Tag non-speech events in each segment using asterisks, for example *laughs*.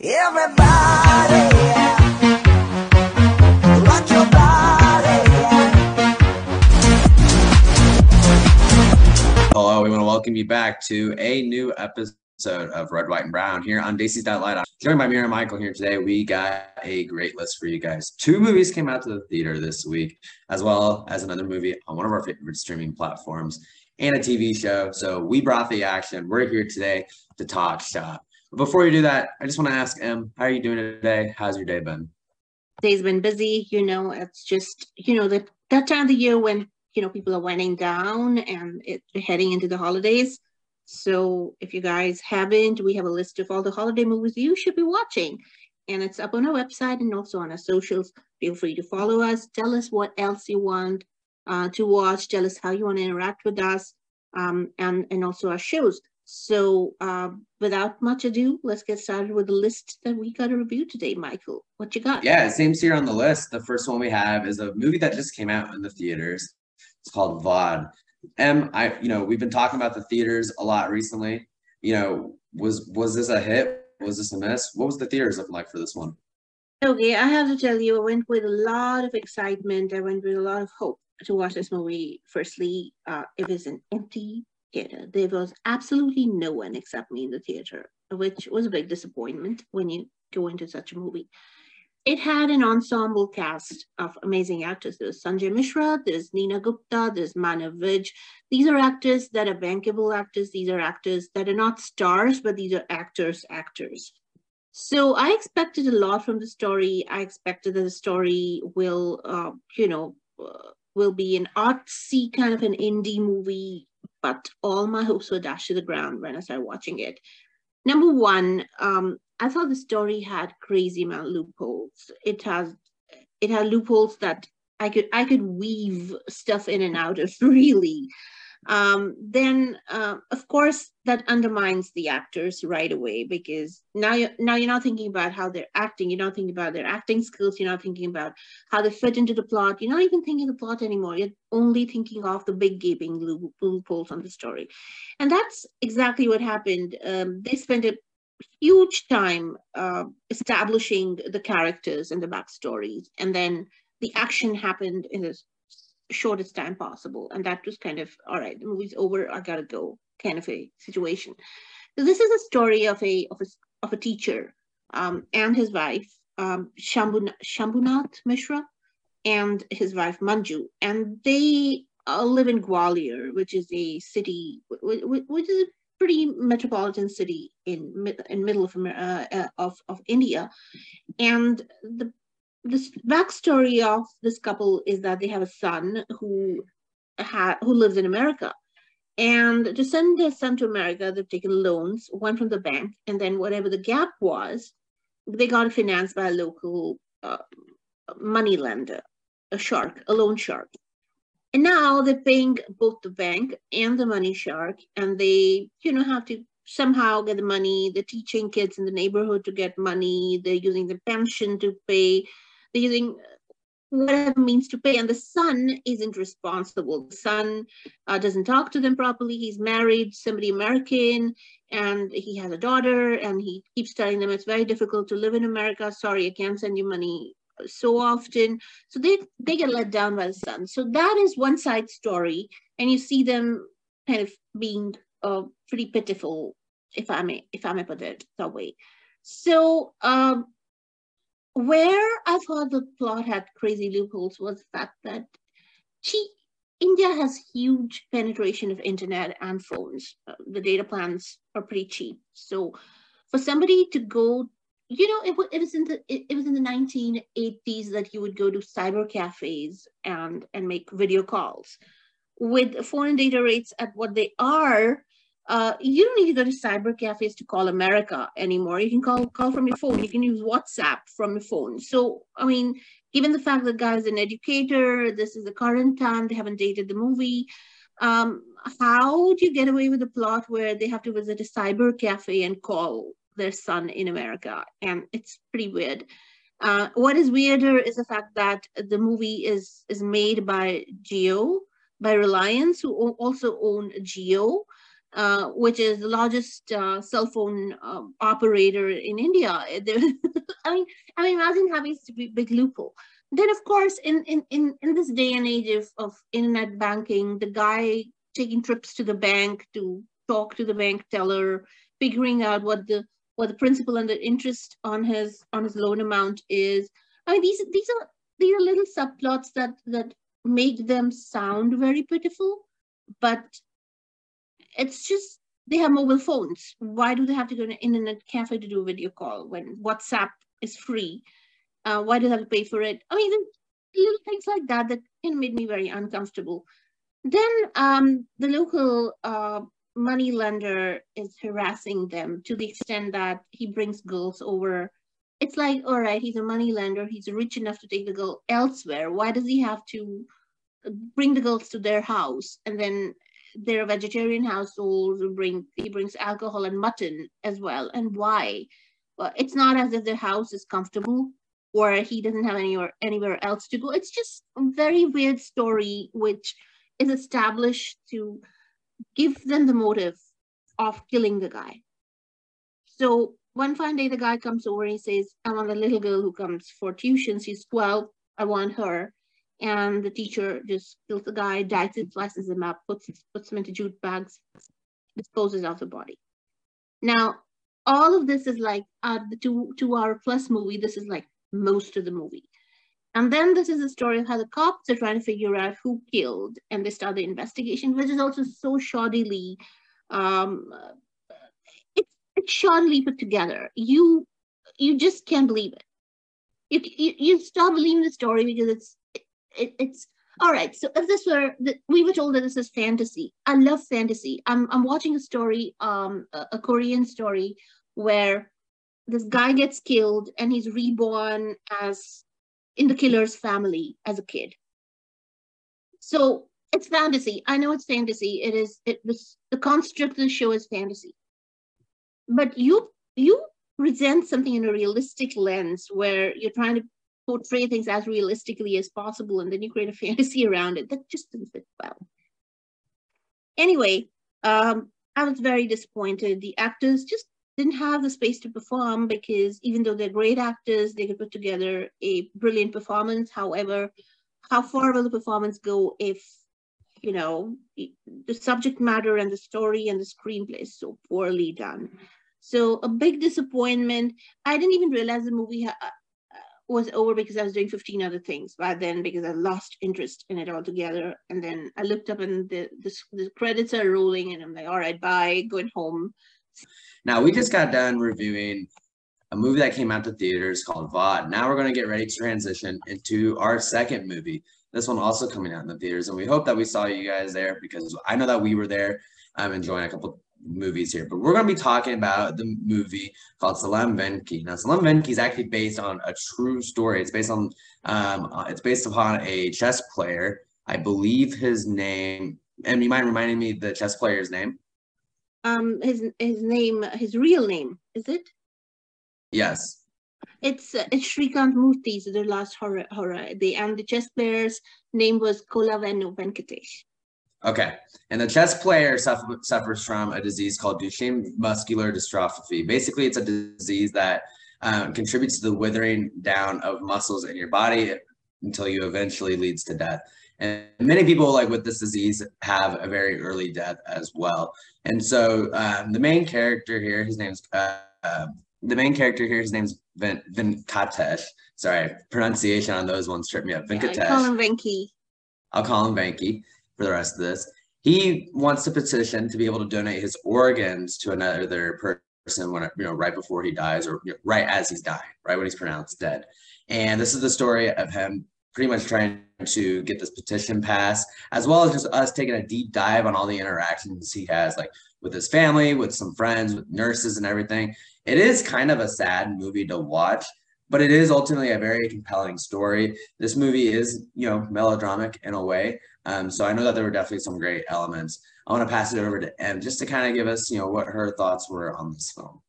Everybody. Hello, we want to welcome you back to a new episode of Red, White, and Brown here on Daisy's Light. I'm joined by Mira and Michael here today. We got a great list for you guys. Two movies came out to the theater this week, as well as another movie on one of our favorite streaming platforms and a TV show. So we brought the action. We're here today to talk shop. Before you do that, I just want to ask Em, how are you doing today? How's your day been? day's been busy you know it's just you know that that time of the year when you know people are winding down and it, heading into the holidays. So if you guys haven't we have a list of all the holiday movies you should be watching. And it's up on our website and also on our socials. Feel free to follow us. Tell us what else you want uh, to watch. Tell us how you want to interact with us um, and and also our shows so uh, without much ado let's get started with the list that we got to review today michael what you got Yeah, it seems here on the list. The first one we have is a movie that just came out in the theaters. It's called Vadh. Em, I, you know, we've been talking about the theaters a lot recently. You know, was was this a hit? Was this a miss? What was the theaters looking like for this one? Okay, I have to tell you, I went with a lot of excitement. I went with a lot of hope to watch this movie. Firstly, uh, it was an empty theater. There was absolutely no one except me in the theater, which was a big disappointment when you go into such a movie. It had an ensemble cast of amazing actors. There's Sanjay Mishra, there's Neena Gupta, there's Manav Vij. These are actors that are bankable actors. These are actors that are not stars, but these are actors, actors. So I expected a lot from the story. I expected that the story will, uh, you know, uh, will be an artsy kind of an indie movie, but all my hopes were dashed to the ground when I started watching it. Number one, um, I thought the story had crazy amount of loopholes. It has, it had loopholes that I could I could weave stuff in and out of *laughs* really. Um, then uh, of course that undermines the actors right away because now you're, now you're not thinking about how they're acting. You're not thinking about their acting skills. You're not thinking about how they fit into the plot. You're not even thinking the plot anymore. You're only thinking of the big gaping loop- loopholes on the story, and that's exactly what happened. Um, they spent a huge time uh, establishing the characters and the backstories, and then the action happened in the shortest time possible, and that was kind of all right. The movie's over. I gotta go, kind of a situation. So this is a story of a of a of a teacher um, and his wife, um, Shambhu, Shambhunath Mishra, and his wife Manju, and they uh, live in Gwalior, which is a city, wh- wh- which is a pretty metropolitan city in in middle of uh, uh, of of India, and the this backstory of this couple is that they have a son who ha- who lives in America. And to send their son to America, they've taken loans, one from the bank, and then whatever the gap was, they got financed by a local uh, money lender, a shark, a loan shark. And now they're paying both the bank and the money shark, and they, you know, have to somehow get the money. They're teaching kids in the neighborhood to get money. They're using the pension to pay. Using whatever means to pay. And the son isn't responsible. The son uh, doesn't talk to them properly. He's married somebody American, and he has a daughter, and he keeps telling them it's very difficult to live in America. Sorry, I can't send you money so often. So they they get let down by the son. So that is one side story, and you see them kind of being uh, pretty pitiful, if I may if I may put it that way. So um, where I thought the plot had crazy loopholes was the fact that she India has huge penetration of internet and phones. Uh, the data plans are pretty cheap. So for somebody to go, you know, it, it was in the it, it was in the 1980s that you would go to cyber cafes and and make video calls. With and data rates at what they are, uh, you don't need to go to cyber cafes to call America anymore. You can call call from your phone. You can use WhatsApp from your phone. So I mean, given the fact that guy's an educator, this is the current time. They haven't dated the movie. Um, how do you get away with a plot where they have to visit a cyber cafe and call their son in America? And it's pretty weird. Uh, what is weirder is the fact that the movie is is made by Jio, by Reliance, who also own Jio uh, which is the largest uh, cell phone uh, operator in India. *laughs* I mean, I mean, imagine having to be big loophole. Then, of course, in, in, in, in this day and age of, of internet banking, the guy taking trips to the bank to talk to the bank teller, figuring out what the what the principal and the interest on his on his loan amount is. I mean, these these are these are little subplots that that make them sound very pitiful, but it's just they have mobile phones. Why do they have to go to an internet cafe to do a video call when WhatsApp is free? Uh, why do they have to pay for it? I mean, little things like that that made me very uncomfortable. Then um, the local uh, money lender is harassing them to the extent that he brings girls over. It's like, all right, he's a money lender. He's rich enough to take the girl elsewhere. Why does he have to bring the girls to their house and then they're a vegetarian household bring he brings alcohol and mutton as well. And why? Well, it's not as if their house is comfortable or he doesn't have anywhere anywhere else to go. It's just a very weird story which is established to give them the motive of killing the guy. So one fine day the guy comes over and he says i want a little girl who comes for tuition. She's 12 i want her and the teacher just kills the guy, dices it, slices him up, puts puts him into jute bags, disposes of the body. Now, all of this is like uh, the two two hour plus movie. This is like most of the movie, and then this is the story of how the cops are trying to figure out who killed, and they start the investigation, which is also so shoddily. Um, it's it's shoddily put together. You you just can't believe it. You, you, you stop believing the story because it's it, it's all right. So if this were, we were told that this is fantasy. I love fantasy. I'm I'm watching a story, um, a, a Korean story where this guy gets killed and he's reborn as in the killer's family as a kid. So it's fantasy. I know it's fantasy. It is. It was the construct of the show is fantasy. But you you present something in a realistic lens where you're trying to portray things as realistically as possible and then you create a *laughs* fantasy around it. That just doesn't fit well. Anyway um, i was very disappointed. The actors just didn't have the space to perform because even though they're great actors they could put together a brilliant performance. However how far will the performance go if you know the subject matter and the story and the screenplay is so poorly done? So a big disappointment. I didn't even realize the movie was over because I was doing 15 other things by then because I lost interest in it altogether. And then I looked up and the, the, the credits are rolling and I'm like, all right, bye, going home. Now we just got done reviewing a movie that came out to theaters called Vadh. Now we're going to get ready to transition into our second movie. This one also coming out in the theaters, and we hope that we saw you guys there because I know that we were there. I'm enjoying a couple movies here, but we're going to be talking about the movie called Salaam Venky. Now, Salaam Venky is actually based on a true story. It's based on, um, uh, it's based upon a chess player. I believe his name, and you mind reminding me the chess player's name? Um, his his name, his real name, is it? Yes. It's uh, it's Shrikant Murthy, so the last horror horror. The and the chess player's name was Kolavenu Venkatesh. Okay. And the chess player suffer, suffers from a disease called Duchenne muscular dystrophy. Basically, it's a disease that um, contributes to the withering down of muscles in your body until you eventually leads to death. And many people like with this disease have a very early death as well. And so um, the main character here, his name's uh, uh, the main character here, his name's Vin, Venkatesh. Sorry, pronunciation on those ones tripped me up. Venkatesh. Yeah, I call him Venki. I'll call him Venki for the rest of this. He wants to petition to be able to donate his organs to another person when you know right before he dies or you know, right as he's dying, right when he's pronounced dead. And this is the story of him pretty much trying to get this petition passed, as well as just us taking a deep dive on all the interactions he has, like with his family, with some friends, with nurses, and everything. It is kind of a sad movie to watch, but it is ultimately a very compelling story. This movie is, you know, melodramatic in a way, um, so I know that there were definitely some great elements. I want to pass it over to Em just to kind of give us, you know, what her thoughts were on this film.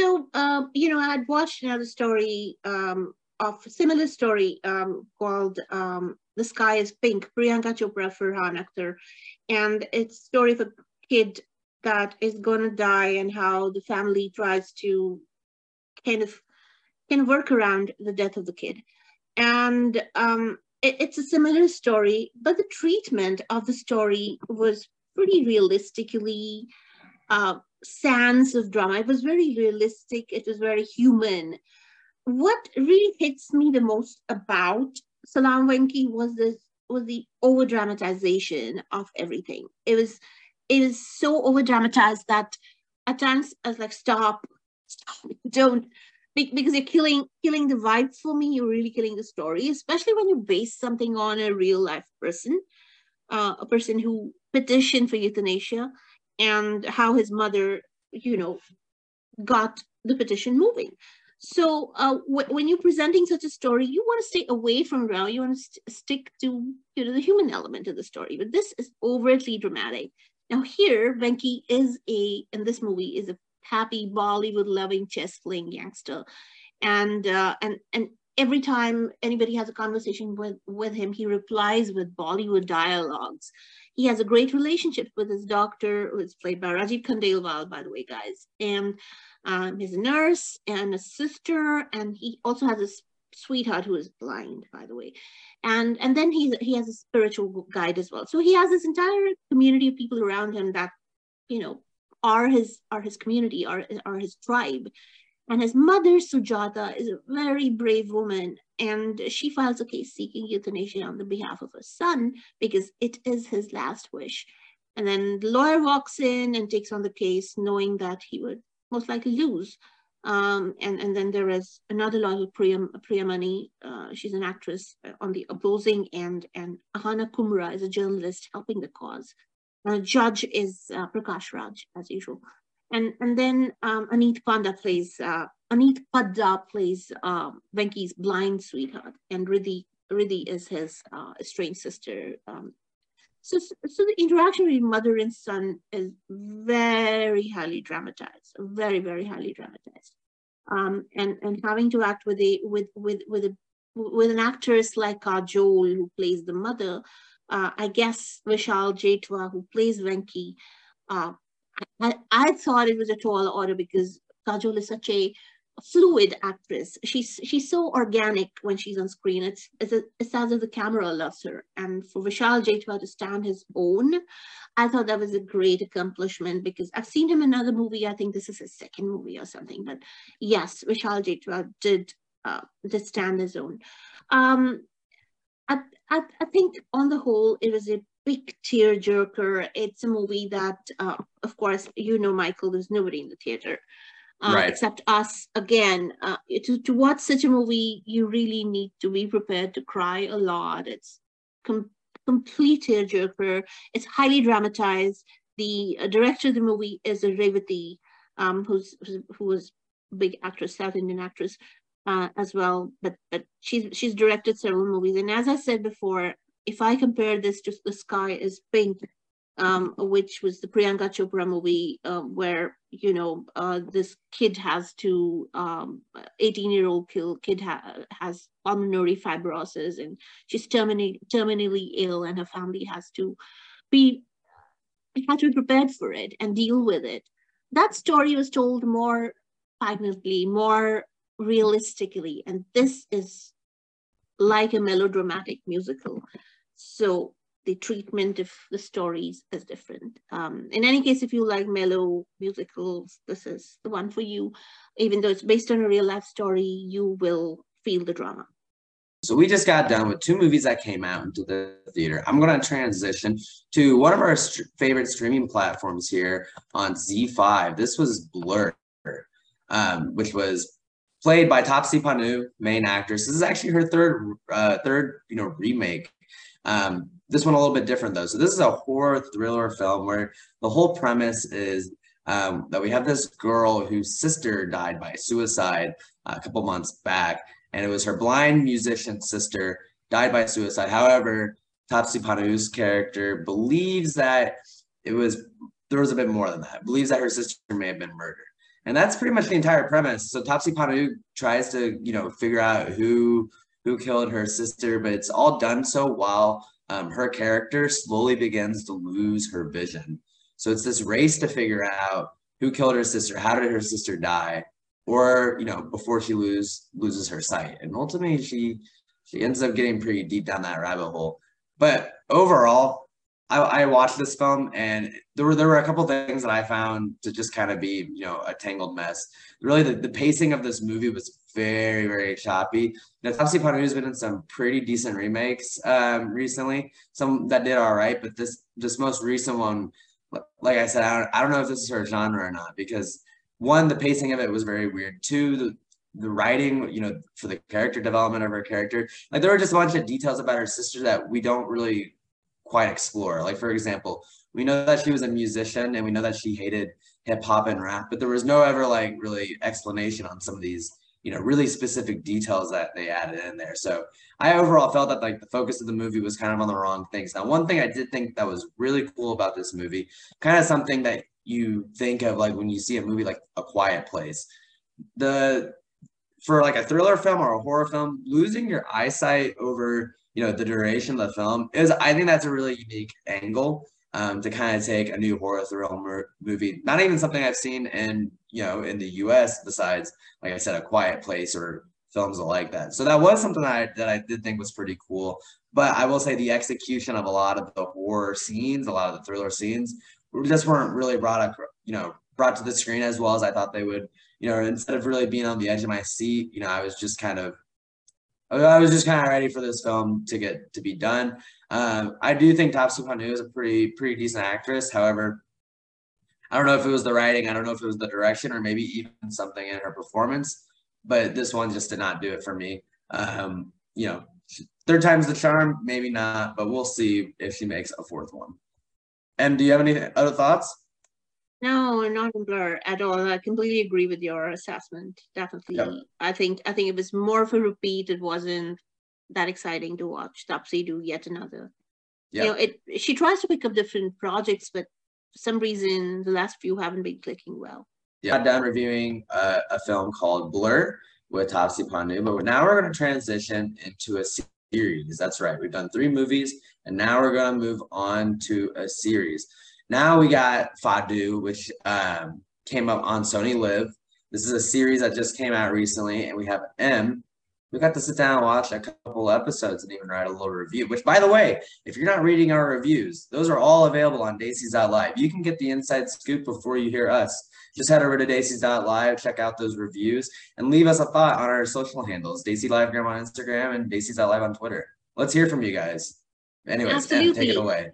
So, um, you know, I'd watched another story um, of a similar story um, called um, The Sky is Pink, Priyanka Chopra Farhan Akhtar. And it's story of a kid that is gonna die and how the family tries to kind of of work around the death of the kid. And um, it, it's a similar story, but the treatment of the story was pretty realistically uh, sans of drama. It was very realistic. It was very human. What really hits me the most about Salaam Venky was this was the over dramatization of everything. It was it is so over dramatized that at times I was like, stop, stop, *laughs* don't because you're killing killing the vibe for me you're really killing the story especially when you base something on a real life person uh, a person who petitioned for euthanasia and how his mother you know got the petition moving. So uh, w- when you're presenting such a story you want to stay away from drama you want to st- stick to you know the human element of the story but this is overtly dramatic. Now here venki is a in this movie is a happy Bollywood loving chess playing youngster. And, uh, and, and every time anybody has a conversation with, with him, he replies with Bollywood dialogues. He has a great relationship with his doctor, who is played by Rajiv Khandelwal, by the way, guys. And um, he's a nurse and a sister, and he also has a sweetheart who is blind, by the way. And and then he's he has a spiritual guide as well. So he has this entire community of people around him that, you know, are his are his community, are, are his tribe. And his mother, Sujata, is a very brave woman, and she files a case seeking euthanasia on the behalf of her son because it is his last wish. And then the lawyer walks in and takes on the case, knowing that he would most likely lose. Um, and, and then there is another lawyer, Priyam, Priyamani. Uh, she's an actress on the opposing end, and Ahana Kumra is a journalist helping the cause. Uh, judge is uh, Prakash Raj, as usual. And, and then um, Aneet Panda plays, uh, Aneet Padda plays um, Venki's blind sweetheart, and Riddhi, Riddhi is his uh, estranged sister. Um, so, so the interaction between mother and son is very highly dramatized, very, very highly dramatized. Um, and, and having to act with a, with, with, with a, with an actress like Kajol who plays the mother, uh, I guess Vishal Jethwa, who plays Venki, uh, I, I thought it was a tall order because Kajol is such a fluid actress. She's she's so organic when she's on screen. It's it's, a, it's as if the camera loves her. And for Vishal Jethwa to stand his own, I thought that was a great accomplishment because I've seen him in another movie. I think this is his second movie or something. But yes, Vishal Jethwa did uh, did stand his own. Um, I, I, I think on the whole, it was a big tearjerker. It's a movie that, uh, of course, you know, Michael, there's nobody in the theater. Uh, right. except us again uh, to, to watch such a movie you really need to be prepared to cry a lot it's com- complete tearjerker it's highly dramatized the uh, director of the movie is a Revati um, who's, who was a big actress south indian actress uh, as well. But but she's she's directed several movies, and as I said before, if I compare this to The Sky Is Pink, um, which was the Priyanka Chopra movie, uh, where you know uh, this kid has to, um, 18 year old kid ha- has pulmonary fibrosis, and she's terminally terminally ill, and her family has to be had to be prepared for it and deal with it. That story was told more poignantly, more realistically. And this is like a melodramatic musical. So the treatment of the stories is different. Um, in any case, if you like mellow musicals, this is the one for you. Even though it's based on a real life story, you will feel the drama. So we just got done with two movies that came out into the theater. I'm going to transition to one of our st- favorite streaming platforms here on ZEE5. This was Blurr, um, which was played by Taapsee Pannu, main actress. This is actually her third uh, third you know remake. Um, this one a little bit different though. So this is a horror thriller film where the whole premise is um, that we have this girl whose sister died by suicide uh, a couple months back, and it was her blind musician sister died by suicide. However, Taapsee Pannu's character believes that it was there was a bit more than that. Believes that her sister may have been murdered. And that's pretty much the entire premise. So Taapsee Pannu tries to, you know, figure out who who killed her sister, but it's all done so while um, her character slowly begins to lose her vision. So it's this race to figure out who killed her sister, how did her sister die, or you know before she lose loses her sight, and ultimately she she ends up getting pretty deep down that rabbit hole. But overall, I, I watched this film and there were there were a couple things that I found to just kind of be you know a tangled mess. Really, the, the pacing of this movie was very very choppy. Now, Taapsee Pannu has been in some pretty decent remakes um, recently, some that did all right, but this this most recent one, like I said, I don't, I don't know if this is her genre or not because one, the pacing of it was very weird. Two, the the writing, you know, for the character development of her character, like there were just a bunch of details about her sister that we don't really quite explore. Like for example, we know that she was a musician and we know that she hated hip hop and rap, but there was no ever like really explanation on some of these, you know, really specific details that they added in there. So I overall felt that like the focus of the movie was kind of on the wrong things. Now, one thing I did think that was really cool about this movie, kind of something that you think of like when you see a movie like A Quiet Place. The for like a thriller film or a horror film, losing your eyesight over you know the duration of the film is I think that's a really unique angle um, to kind of take a new horror thriller movie. Not even something I've seen in you know in the U.S. besides like I said, A Quiet Place or films like that. So that was something that I, that I did think was pretty cool. But I will say the execution of a lot of the horror scenes, a lot of the thriller scenes, just weren't really brought up, you know, brought to the screen as well as I thought they would you know, instead of really being on the edge of my seat, you know, I was just kind of, I was just kind of ready for this film to get to be done. Um, I do think Taapsee Pannu is a pretty pretty decent actress. However, I don't know if it was the writing, I don't know if it was the direction, or maybe even something in her performance. But this one just did not do it for me. Um, you know, third time's the charm, maybe not, but we'll see if she makes a fourth one. And do you have any other thoughts? No, not in Blurr at all. I completely agree with your assessment. Definitely. I think I think it was more of a repeat. It wasn't that exciting to watch Taapsee do yet another. You know, it. She tries to pick up different projects, but for some reason, the last few haven't been clicking well. Yeah, I'm done reviewing a, a film called Blurr with Taapsee Pannu, but now we're going to transition into a series. That's right. We've done three movies, and now we're going to move on to a series. Now we got Faadu, which um, came up on SonyLIV. This is a series that just came out recently, and we have M. We got to sit down and watch a couple episodes and even write a little review. Which, by the way, if you're not reading our reviews, those are all available on Daisy's Live. You can get the inside scoop before you hear us. Just head over to Daisy's Live, check out those reviews, and leave us a thought on our social handles: Daisy Livegram on Instagram and Daisy's Live on Twitter. Let's hear from you guys. Anyways, M, take it away.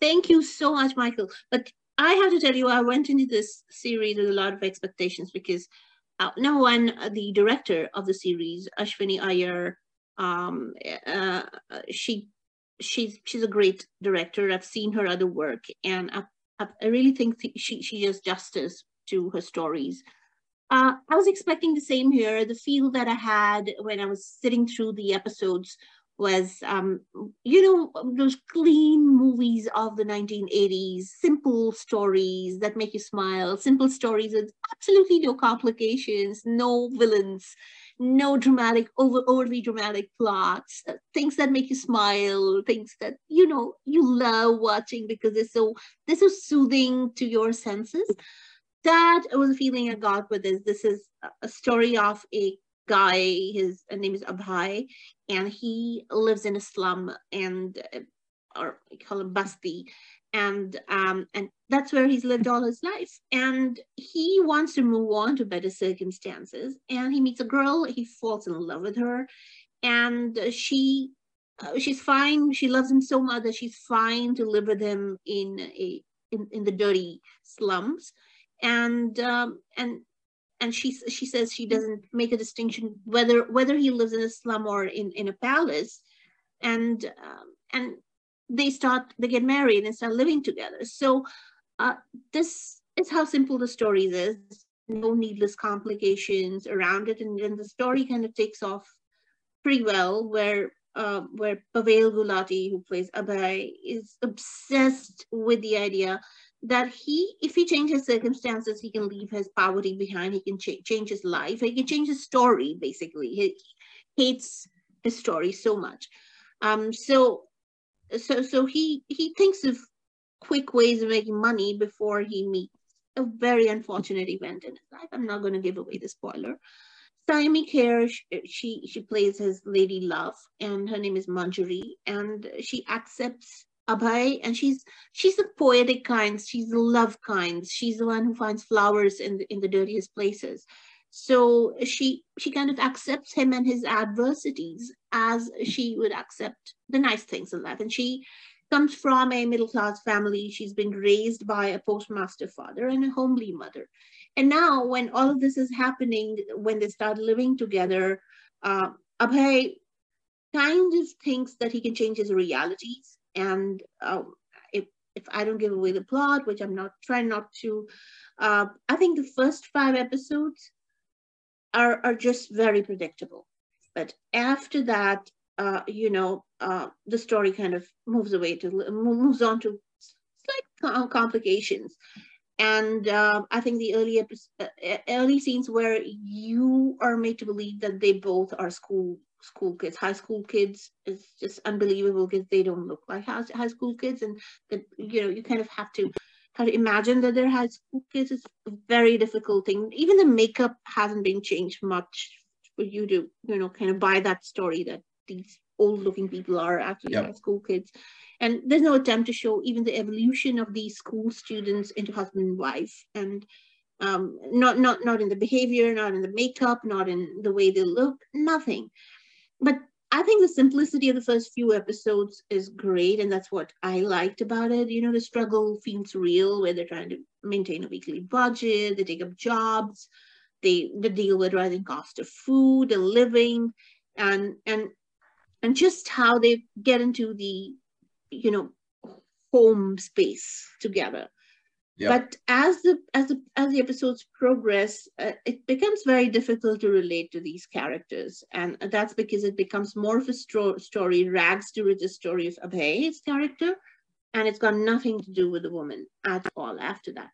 Thank you so much, Michael. But I have to tell you, I went into this series with a lot of expectations because uh, number one, uh, the director of the series, Ashwiny Iyer, um, uh, she she's she's a great director. I've seen her other work, and I, I really think she she does justice to her stories. Uh, I was expecting the same here. The feel that I had when I was sitting through the episodes was, um, you know, those clean movies of the 1980s, simple stories that make you smile, simple stories with absolutely no complications, no villains, no dramatic, over, overly dramatic plots, uh, things that make you smile, things that, you know, you love watching because they're so, they're so soothing to your senses. That was a feeling I got with this. This is a story of a guy, his name is Abhay, and he lives in a slum and or we call him Basti, and um, and that's where he's lived all his life. And he wants to move on to better circumstances. And he meets a girl, he falls in love with her, and she uh, she's fine. She loves him so much that she's fine to live with him in a in, in the dirty slums. And um, and and she she says she doesn't make a distinction whether whether he lives in a slum or in in a palace. And um, and they start they get married and start living together. So uh, this is how simple the story is. No needless complications around it. And, then the story kind of takes off pretty well where uh, where Pavail Gulati, who plays Abhay, is obsessed with the idea that he, if he changes circumstances, he can leave his poverty behind. He can ch- change his life. He can change his story. Basically, he hates his story so much. Um, so, so, so he he thinks of quick ways of making money before he meets a very unfortunate event in his life. I'm not going to give away the spoiler. Saiyami Kher, she she plays his lady love, and her name is Manjari, and she accepts Abhay, and she's she's the poetic kind, she's the love kind, she's the one who finds flowers in the, in the dirtiest places. So she she kind of accepts him and his adversities as she would accept the nice things in life, and she comes from a middle class family. She's been raised by a postmaster father and a homely mother. And now, when all of this is happening, when they start living together, uh, Abhay kind of thinks that he can change his realities. And um, if, if I don't give away the plot, which I'm not trying not to, uh, I think the first five episodes are, are just very predictable. But after that, uh, you know, uh, the story kind of moves away to moves on to slight complications. And uh, I think the early uh, early scenes where you are made to believe that they both are school school kids, high school kids, is just unbelievable because they don't look like high, high school kids, and that you know you kind of have to have to imagine that they're high school kids. It's a very difficult thing. Even the makeup hasn't been changed much for you to you know kind of buy that story that these old looking people are actually yep. school kids. And there's no attempt to show even the evolution of these school students into husband and wife. And um, not, not, not in the behavior, not in the makeup, not in the way they look, nothing. But I think the simplicity of the first few episodes is great, and that's what I liked about it. You know, the struggle feels real, where they're trying to maintain a weekly budget, they take up jobs, they, they deal with rising cost of food and living, and and and just how they get into the you know home space together yep. but as the as the as the episodes progress uh, it becomes very difficult to relate to these characters. And that's because it becomes more of a stro- story rags to riches story of abhay's character and it's got nothing to do with the woman at all after that.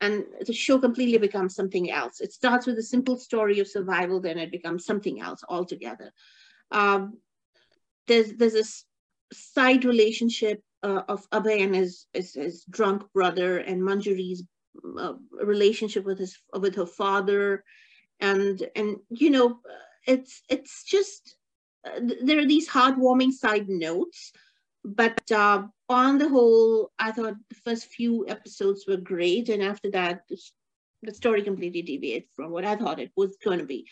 And the show completely becomes something else. It starts with a simple story of survival then it becomes something else altogether. Um, there's there's a side relationship uh, of Abhay and his, his, his drunk brother and Manjari's uh, relationship with his with her father, and and you know it's it's just uh, there are these heartwarming side notes, but uh, on the whole, I thought the first few episodes were great, and after that, the story completely deviated from what I thought it was going to be.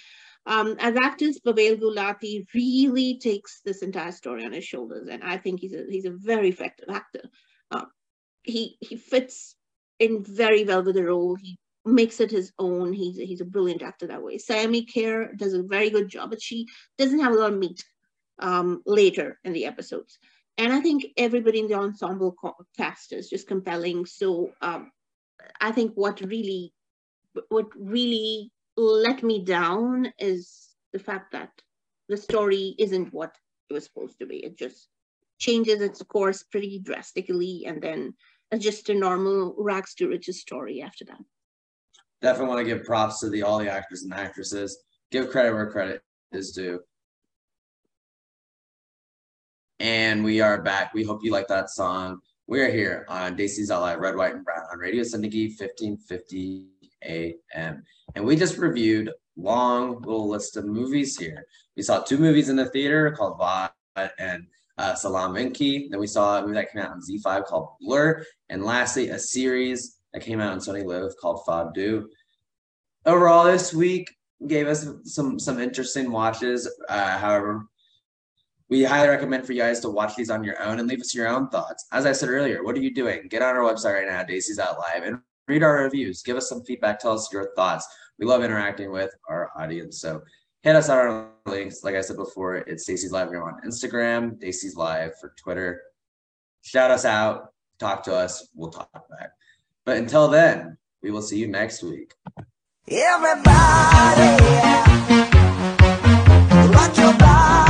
Um, as actors, Pavail Gulati really takes this entire story on his shoulders, and I think he's a he's a very effective actor. Uh, he he fits in very well with the role. He makes it his own. He's a, he's a brilliant actor that way. Saiyami Kher does a very good job, but she doesn't have a lot of meat um, later in the episodes. And I think everybody in the ensemble cast is just compelling. So um, I think what really what really let me down is the fact that the story isn't what it was supposed to be. It just changes its course pretty drastically and then it's just a normal rags to riches story after that. Definitely want to give props to the all the actors and actresses. Give credit where credit is due. And we are back. We hope you like that song. We are here on Daisy's Live, Red, White, and Brown on Radio Syndicate 1550 a.m. And we just reviewed long little list of movies here. We saw two movies in the theater called Vadh and uh, Salaam Venky. Then we saw a movie that came out on ZEE5 called Blurr. And lastly, a series that came out on SonyLIV called Faadu. Overall, this week gave us some some interesting watches. Uh, however, we highly recommend for you guys to watch these on your own and leave us your own thoughts. As I said earlier, what are you doing? Get on our website right now, Daisy's Out Live, and read our reviews, give us some feedback, tell us your thoughts. We love interacting with our audience. So hit us on our links. Like I said before, it's Stacy's Live Room on Instagram, Stacy's Live for Twitter. Shout us out, talk to us, we'll talk back. But until then, we will see you next week. Everybody, rock your body.